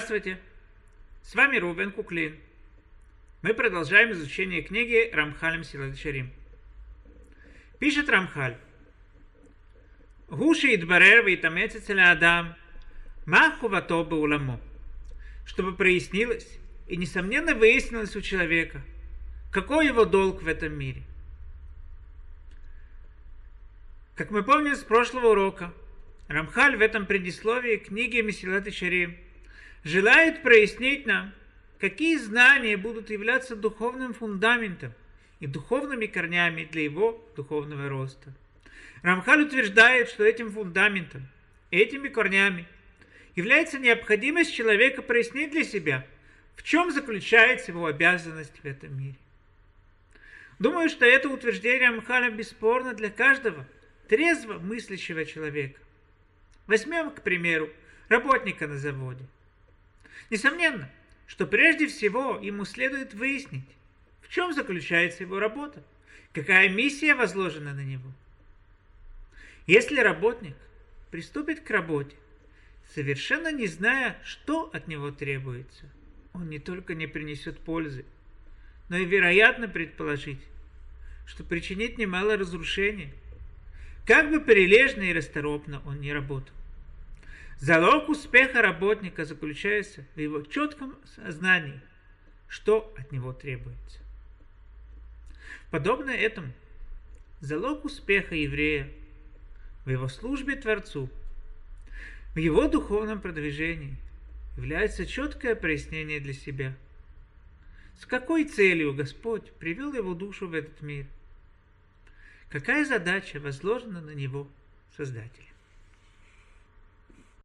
Здравствуйте! С вами Рубен Куклин. Мы продолжаем изучение книги Рамхалем Силадшарим. Пишет Рамхаль. Гуши идбарер витамецецеля Адам. Махувато уламо. Чтобы прояснилось и, несомненно, выяснилось у человека, какой его долг в этом мире. Как мы помним с прошлого урока, Рамхаль в этом предисловии книги Месилат и Шарим желает прояснить нам, какие знания будут являться духовным фундаментом и духовными корнями для его духовного роста. Рамхаль утверждает, что этим фундаментом, этими корнями является необходимость человека прояснить для себя, в чем заключается его обязанность в этом мире. Думаю, что это утверждение Рамхаля бесспорно для каждого трезво мыслящего человека. Возьмем, к примеру, работника на заводе. Несомненно, что прежде всего ему следует выяснить, в чем заключается его работа, какая миссия возложена на него. Если работник приступит к работе, совершенно не зная, что от него требуется, он не только не принесет пользы, но и вероятно предположить, что причинит немало разрушения, как бы прилежно и расторопно он не работал. Залог успеха работника заключается в его четком сознании, что от него требуется. Подобно этому, залог успеха еврея в его службе Творцу, в его духовном продвижении является четкое прояснение для себя. С какой целью Господь привел его душу в этот мир? Какая задача возложена на него Создателем?